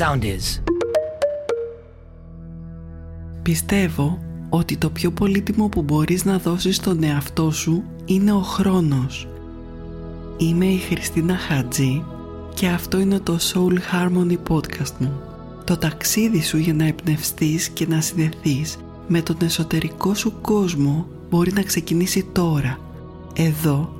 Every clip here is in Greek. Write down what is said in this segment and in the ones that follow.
sound is. Πιστεύω ότι το πιο πολύτιμο που μπορείς να δώσεις στον εαυτό σου είναι ο χρόνος. Είμαι η Χριστίνα Χατζή και αυτό είναι το Soul Harmony podcast μου. Το ταξίδι σου για να εμπνευστείς και να συνδεθείς με τον εσωτερικό σου κόσμο μπορεί να ξεκινήσει τώρα. Εδώ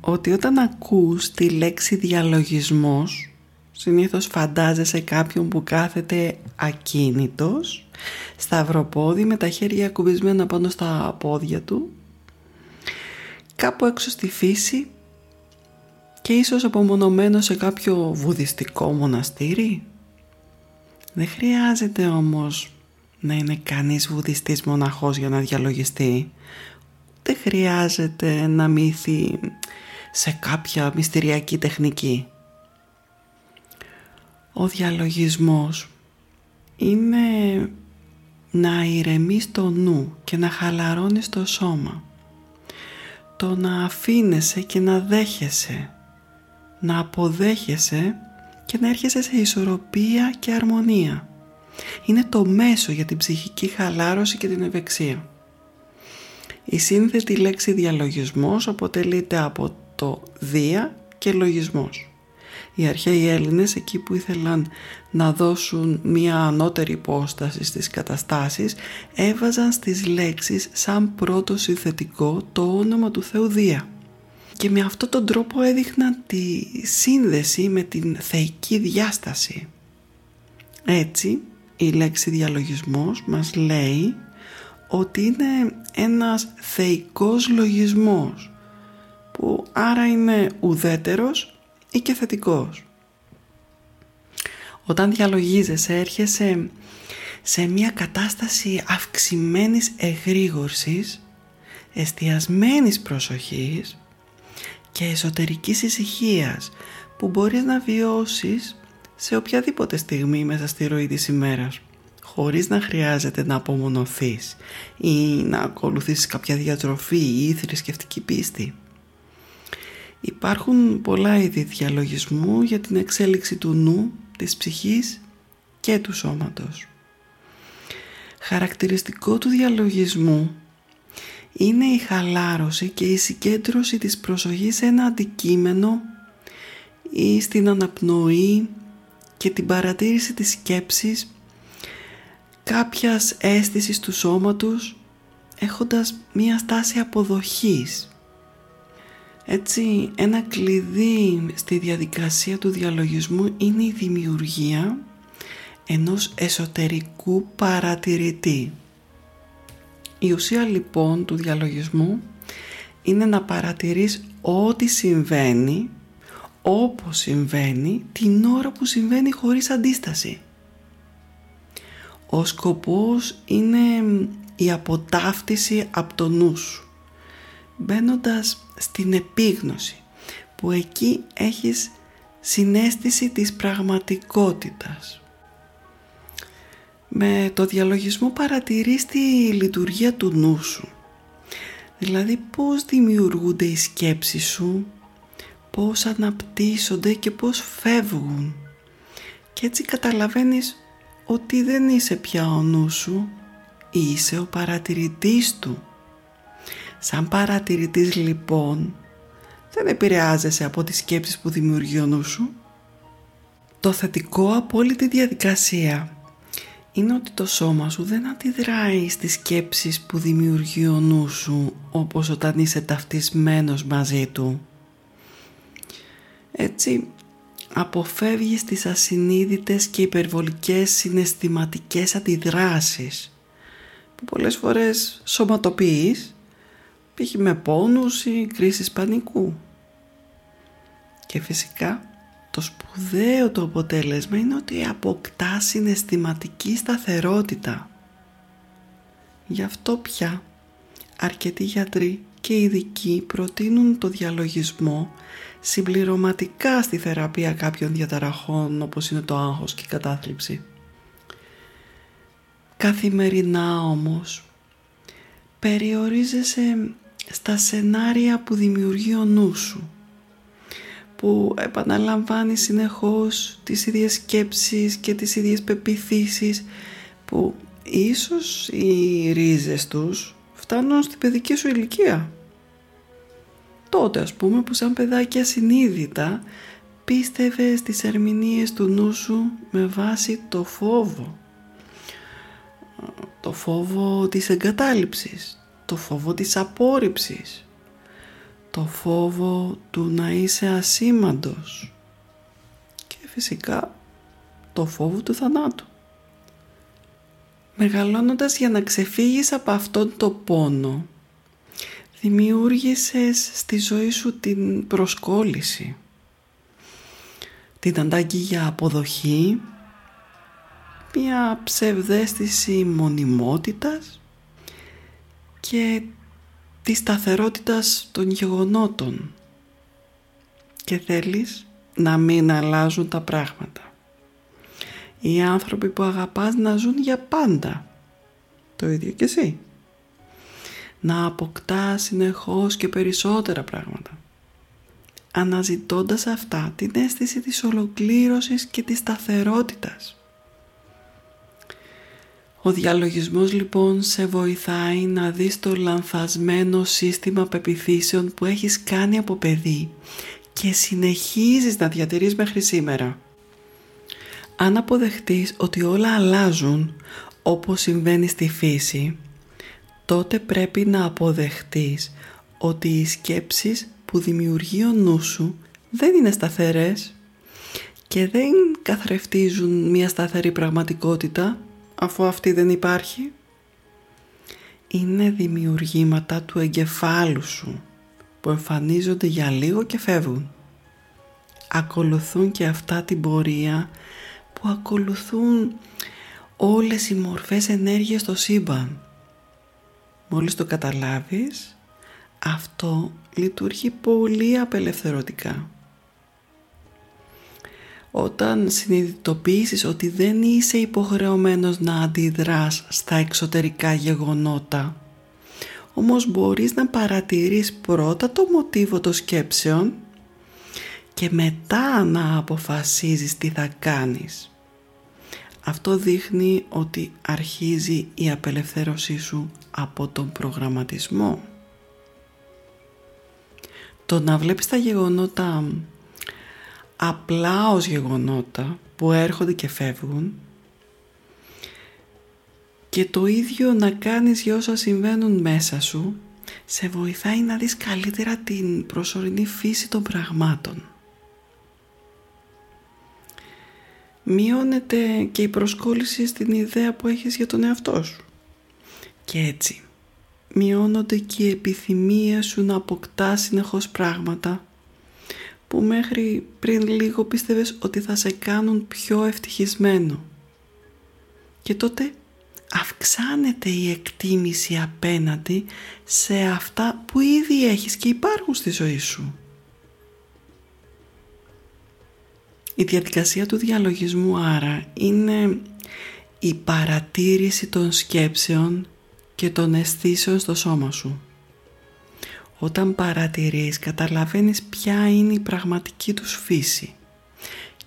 ότι όταν ακούς τη λέξη διαλογισμός συνήθως φαντάζεσαι κάποιον που κάθεται ακίνητος σταυροπόδι με τα χέρια κουμπισμένα πάνω στα πόδια του κάπου έξω στη φύση και ίσως απομονωμένος σε κάποιο βουδιστικό μοναστήρι. Δεν χρειάζεται όμως να είναι κανείς βουδιστής μοναχός για να διαλογιστεί. Δεν χρειάζεται να μύθει σε κάποια μυστηριακή τεχνική. Ο διαλογισμός είναι να ηρεμείς το νου και να χαλαρώνεις το σώμα. Το να αφήνεσαι και να δέχεσαι. Να αποδέχεσαι και να έρχεσαι σε ισορροπία και αρμονία. Είναι το μέσο για την ψυχική χαλάρωση και την ευεξία. Η σύνθετη λέξη διαλογισμός αποτελείται από το δία και λογισμός. Οι αρχαίοι Έλληνες εκεί που ήθελαν να δώσουν μια ανώτερη υπόσταση στις καταστάσεις έβαζαν στις λέξεις σαν πρώτο συνθετικό το όνομα του Θεού Δία. Και με αυτόν τον τρόπο έδειχναν τη σύνδεση με την θεϊκή διάσταση. Έτσι η λέξη διαλογισμός μας λέει ότι είναι ένας θεϊκός λογισμός που άρα είναι ουδέτερος ή και θετικός. Όταν διαλογίζεσαι έρχεσαι σε μια κατάσταση αυξημένης εγρήγορσης, εστιασμένης προσοχής και εσωτερικής ησυχίας που μπορείς να βιώσεις σε οποιαδήποτε στιγμή μέσα στη ροή της ημέρας χωρίς να χρειάζεται να απομονωθείς ή να ακολουθήσεις κάποια διατροφή ή θρησκευτική πίστη. Υπάρχουν πολλά είδη διαλογισμού για την εξέλιξη του νου, της ψυχής και του σώματος. Χαρακτηριστικό του διαλογισμού είναι η χαλάρωση και η συγκέντρωση της προσοχής σε ένα αντικείμενο ή στην αναπνοή και την παρατήρηση της σκέψης κάποιας αίσθησης του σώματος έχοντας μία στάση αποδοχής έτσι ένα κλειδί στη διαδικασία του διαλογισμού είναι η δημιουργία ενός εσωτερικού παρατηρητή. Η ουσία λοιπόν του διαλογισμού είναι να παρατηρείς ό,τι συμβαίνει, όπως συμβαίνει, την ώρα που συμβαίνει χωρίς αντίσταση. Ο σκοπός είναι η αποτάφτιση από το νους σου, μπαίνοντας στην επίγνωση που εκεί έχεις συνέστηση της πραγματικότητας. Με το διαλογισμό παρατηρείς τη λειτουργία του νου σου. Δηλαδή πώς δημιουργούνται οι σκέψεις σου, πώς αναπτύσσονται και πώς φεύγουν. Και έτσι καταλαβαίνεις ότι δεν είσαι πια ο νου σου, είσαι ο παρατηρητής του. Σαν παρατηρητής λοιπόν δεν επηρεάζεσαι από τις σκέψεις που δημιουργεί ο νους σου. Το θετικό από όλη τη διαδικασία είναι ότι το σώμα σου δεν αντιδράει στις σκέψεις που δημιουργεί ο νους σου όπως όταν είσαι ταυτισμένος μαζί του. Έτσι αποφεύγεις τις ασυνείδητες και υπερβολικές συναισθηματικές αντιδράσεις που πολλές φορές σωματοποιείς π.χ. με πόνους ή κρίσεις πανικού. Και φυσικά το σπουδαίο το αποτέλεσμα είναι ότι αποκτά συναισθηματική σταθερότητα. Γι' αυτό πια αρκετοί γιατροί και ειδικοί προτείνουν το διαλογισμό συμπληρωματικά στη θεραπεία κάποιων διαταραχών όπως είναι το άγχος και η κατάθλιψη. Καθημερινά όμως περιορίζεσαι στα σενάρια που δημιουργεί ο νους σου που επαναλαμβάνει συνεχώς τις ίδιες σκέψεις και τις ίδιες πεπιθήσεις που ίσως οι ρίζες τους φτάνουν στην παιδική σου ηλικία. Τότε ας πούμε που σαν παιδάκι ασυνείδητα πίστευες στις ερμηνείες του νου σου με βάση το φόβο. Το φόβο της εγκατάλειψης, το φόβο της απόρριψης, το φόβο του να είσαι ασήμαντος. Και φυσικά το φόβο του θανάτου. Μεγαλώνοντας για να ξεφύγεις από αυτόν το πόνο, δημιούργησες στη ζωή σου την προσκόλληση, την ανάγκη για αποδοχή, μια ψευδέστηση μονιμότητας και της σταθερότητας των γεγονότων και θέλεις να μην αλλάζουν τα πράγματα. Οι άνθρωποι που αγαπάς να ζουν για πάντα. Το ίδιο και εσύ. Να αποκτάς συνεχώς και περισσότερα πράγματα. Αναζητώντας αυτά την αίσθηση της ολοκλήρωσης και της σταθερότητας. Ο διαλογισμός λοιπόν σε βοηθάει να δεις το λανθασμένο σύστημα πεπιθήσεων που έχεις κάνει από παιδί και συνεχίζεις να διατηρείς μέχρι σήμερα. Αν αποδεχτείς ότι όλα αλλάζουν όπως συμβαίνει στη φύση, τότε πρέπει να αποδεχτείς ότι οι σκέψεις που δημιουργεί ο νους σου δεν είναι σταθερές και δεν καθρεφτίζουν μια σταθερή πραγματικότητα αφού αυτή δεν υπάρχει είναι δημιουργήματα του εγκεφάλου σου που εμφανίζονται για λίγο και φεύγουν. Ακολουθούν και αυτά την πορεία που ακολουθούν όλες οι μορφές ενέργειας στο σύμπαν. Μόλις το καταλάβεις, αυτό λειτουργεί πολύ απελευθερωτικά. Όταν συνειδητοποιήσεις ότι δεν είσαι υποχρεωμένος να αντιδράς στα εξωτερικά γεγονότα, όμως μπορείς να παρατηρείς πρώτα το μοτίβο των σκέψεων και μετά να αποφασίζεις τι θα κάνεις. Αυτό δείχνει ότι αρχίζει η απελευθέρωσή σου από τον προγραμματισμό. Το να βλέπεις τα γεγονότα απλά ως γεγονότα που έρχονται και φεύγουν και το ίδιο να κάνεις για όσα συμβαίνουν μέσα σου σε βοηθάει να δεις καλύτερα την προσωρινή φύση των πραγμάτων. Μειώνεται και η προσκόλληση στην ιδέα που έχεις για τον εαυτό σου. Και έτσι μειώνονται και οι επιθυμίες σου να αποκτάς συνεχώς πράγματα που μέχρι πριν λίγο πίστευες ότι θα σε κάνουν πιο ευτυχισμένο. Και τότε αυξάνεται η εκτίμηση απέναντι σε αυτά που ήδη έχεις και υπάρχουν στη ζωή σου. Η διαδικασία του διαλογισμού άρα είναι η παρατήρηση των σκέψεων και των αισθήσεων στο σώμα σου. Όταν παρατηρείς καταλαβαίνεις ποια είναι η πραγματική τους φύση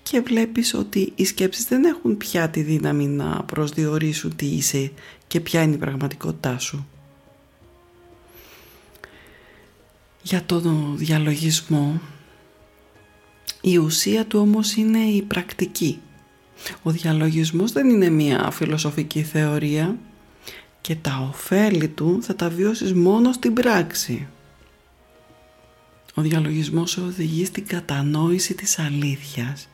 και βλέπεις ότι οι σκέψεις δεν έχουν πια τη δύναμη να προσδιορίσουν τι είσαι και ποια είναι η πραγματικότητά σου. Για τον διαλογισμό η ουσία του όμως είναι η πρακτική. Ο διαλογισμός δεν είναι μία φιλοσοφική θεωρία και τα ωφέλη του θα τα βιώσεις μόνο στην πράξη. Ο διαλογισμός σε οδηγεί στην κατανόηση της αλήθειας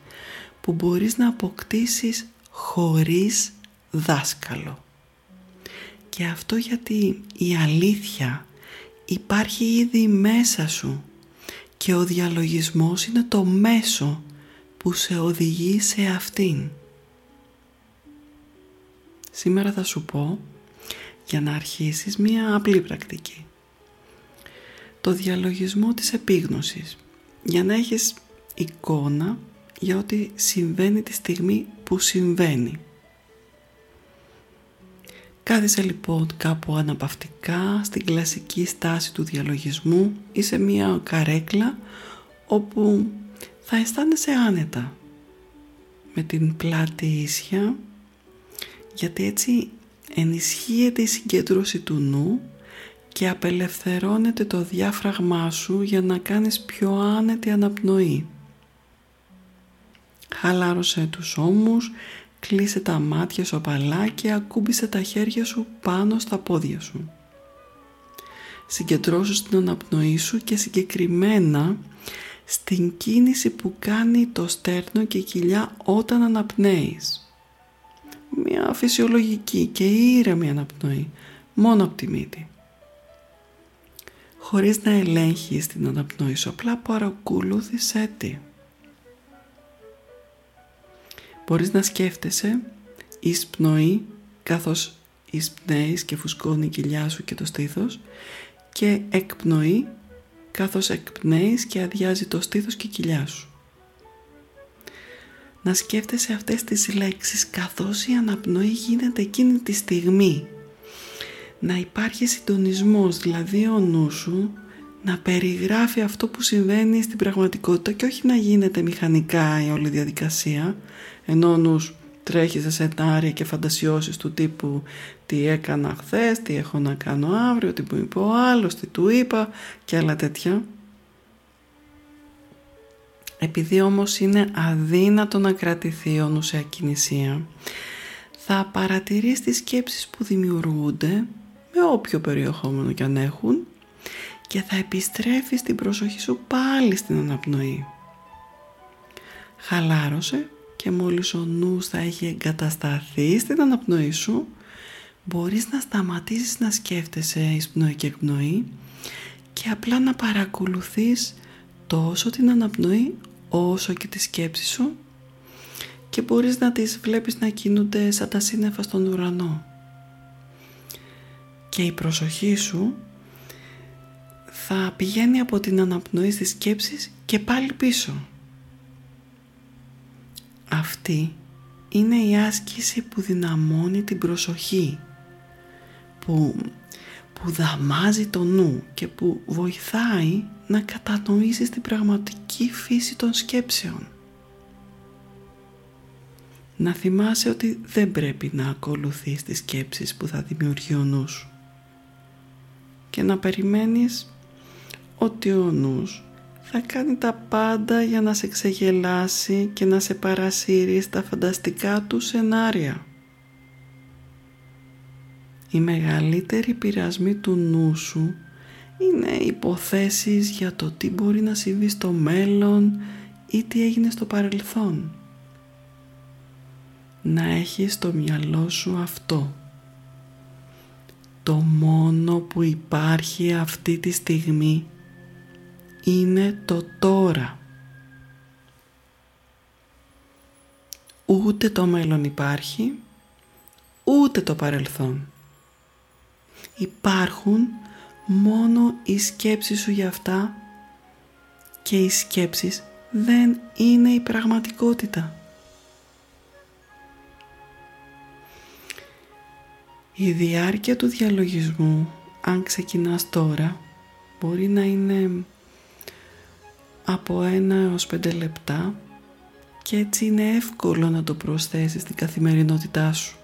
που μπορείς να αποκτήσεις χωρίς δάσκαλο. Και αυτό γιατί η αλήθεια υπάρχει ήδη μέσα σου και ο διαλογισμός είναι το μέσο που σε οδηγεί σε αυτήν. Σήμερα θα σου πω για να αρχίσεις μία απλή πρακτική. Το διαλογισμό της επίγνωσης για να έχεις εικόνα για ό,τι συμβαίνει τη στιγμή που συμβαίνει. Κάθισε λοιπόν κάπου αναπαυτικά στην κλασική στάση του διαλογισμού ή σε μία καρέκλα όπου θα αισθάνεσαι άνετα με την πλάτη ίσια γιατί έτσι ενισχύεται η συγκέντρωση του νου και απελευθερώνεται το διάφραγμά σου για να κάνεις πιο άνετη αναπνοή. Χαλάρωσε τους ώμους, κλείσε τα μάτια σου απαλά και ακούμπησε τα χέρια σου πάνω στα πόδια σου. Συγκεντρώσου στην αναπνοή σου και συγκεκριμένα στην κίνηση που κάνει το στέρνο και η κοιλιά όταν αναπνέεις. Μια φυσιολογική και ήρεμη αναπνοή, μόνο από τη μύτη. Χωρίς να ελέγχεις την αναπνοή σου, απλά παρακολούθησέ τη. Μπορείς να σκέφτεσαι εισπνοή καθώς εισπνέεις και φουσκώνει η κοιλιά σου και το στήθος και εκπνοή καθώς εκπνέεις και αδειάζει το στήθος και η κοιλιά σου. Να σκέφτεσαι αυτές τις λέξεις καθώς η αναπνοή γίνεται εκείνη τη στιγμή. Να υπάρχει συντονισμός, δηλαδή ο νους σου να περιγράφει αυτό που συμβαίνει στην πραγματικότητα και όχι να γίνεται μηχανικά η όλη διαδικασία, ενώ ο νους τρέχει σε σενάρια και φαντασιώσεις του τύπου τι έκανα χθες, τι έχω να κάνω αύριο, τι μου είπε ο άλλος, τι του είπα και άλλα τέτοια. Επειδή όμως είναι αδύνατο να κρατηθεί ο νους σε ακινησία, θα παρατηρείς τις σκέψεις που δημιουργούνται με όποιο περιεχόμενο κι αν έχουν και θα επιστρέφεις την προσοχή σου πάλι στην αναπνοή. Χαλάρωσε και μόλις ο νους θα έχει εγκατασταθεί στην αναπνοή σου μπορείς να σταματήσεις να σκέφτεσαι εισπνοή και εκπνοή και απλά να παρακολουθείς τόσο την αναπνοή όσο και τη σκέψη σου και μπορείς να τις βλέπεις να κινούνται σαν τα σύννεφα στον ουρανό. Και η προσοχή σου θα πηγαίνει από την αναπνοή στις σκέψεις και πάλι πίσω. Αυτή είναι η άσκηση που δυναμώνει την προσοχή, που, που δαμάζει το νου και που βοηθάει να κατανοήσεις την πραγματική φύση των σκέψεων. Να θυμάσαι ότι δεν πρέπει να ακολουθείς τις σκέψεις που θα δημιουργεί ο νους και να περιμένεις ότι ο νους θα κάνει τα πάντα για να σε ξεγελάσει και να σε παρασύρει στα φανταστικά του σενάρια. Η μεγαλύτερη πειρασμή του νου σου είναι υποθέσεις για το τι μπορεί να συμβεί στο μέλλον ή τι έγινε στο παρελθόν. Να έχεις στο μυαλό σου αυτό. Το μόνο που υπάρχει αυτή τη στιγμή είναι το τώρα. Ούτε το μέλλον υπάρχει, ούτε το παρελθόν. Υπάρχουν μόνο οι σκέψεις σου για αυτά και οι σκέψεις δεν είναι η πραγματικότητα. Η διάρκεια του διαλογισμού, αν ξεκινάς τώρα, μπορεί να είναι από ένα έως πέντε λεπτά και έτσι είναι εύκολο να το προσθέσεις στην καθημερινότητά σου.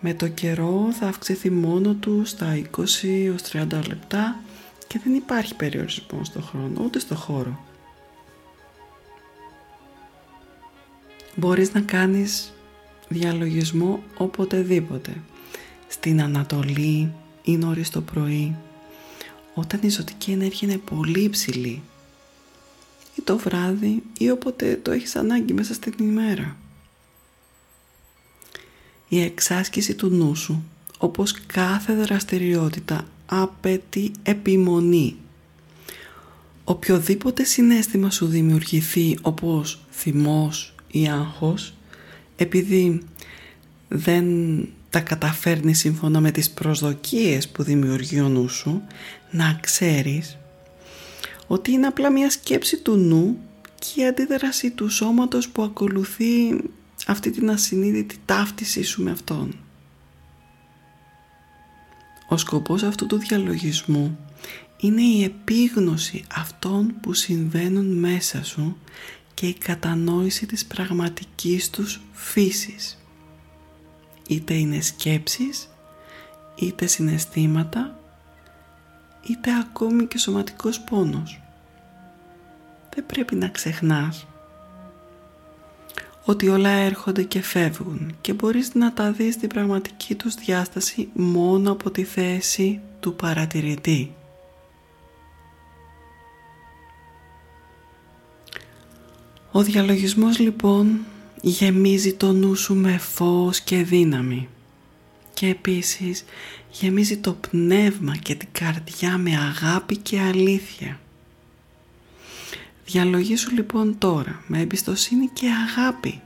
Με το καιρό θα αυξηθεί μόνο του στα 20 έως 30 λεπτά και δεν υπάρχει περιορισμό στο χρόνο ούτε στο χώρο. Μπορείς να κάνεις διαλογισμό οποτεδήποτε. Στην Ανατολή ή νωρίς το πρωί, όταν η ζωτική ενέργεια είναι πολύ υψηλή ή το βράδυ ή όποτε το έχεις ανάγκη μέσα στην ημέρα. Η εξάσκηση του νου σου, όπως κάθε δραστηριότητα, απαιτεί επιμονή. Οποιοδήποτε συνέστημα σου δημιουργηθεί όπως θυμός ή άγχος, επειδή δεν τα καταφέρνει σύμφωνα με τις προσδοκίες που δημιουργεί ο νου σου, να ξέρεις ότι είναι απλά μια σκέψη του νου και η αντίδραση του σώματος που ακολουθεί αυτή την ασυνείδητη ταύτιση σου με αυτόν. Ο σκοπός αυτού του διαλογισμού είναι η επίγνωση αυτών που συμβαίνουν μέσα σου και η κατανόηση της πραγματικής τους φύσης. Είτε είναι σκέψεις, είτε συναισθήματα, είτε ακόμη και σωματικός πόνος. Δεν πρέπει να ξεχνάς ότι όλα έρχονται και φεύγουν και μπορείς να τα δεις την πραγματική τους διάσταση μόνο από τη θέση του παρατηρητή. Ο διαλογισμός λοιπόν γεμίζει το νου σου με φως και δύναμη και επίσης γεμίζει το πνεύμα και την καρδιά με αγάπη και αλήθεια. Διαλογήσου λοιπόν τώρα με εμπιστοσύνη και αγάπη.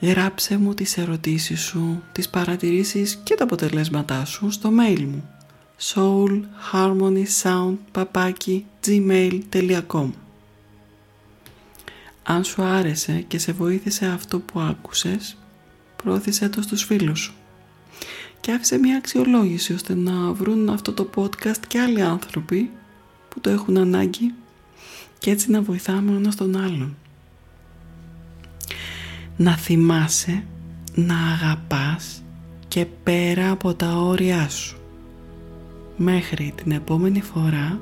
Γράψε μου τις ερωτήσεις σου, τις παρατηρήσεις και τα αποτελέσματά σου στο mail μου soulharmonysound.gmail.com Αν σου άρεσε και σε βοήθησε αυτό που άκουσες, πρόθεσέ το στους φίλους σου και άφησε μια αξιολόγηση ώστε να βρουν αυτό το podcast και άλλοι άνθρωποι που το έχουν ανάγκη και έτσι να βοηθάμε ένας τον άλλον. Να θυμάσαι να αγαπάς και πέρα από τα όρια σου. Μέχρι την επόμενη φορά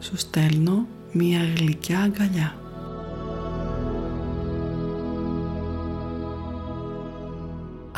σου στέλνω μια γλυκιά αγκαλιά.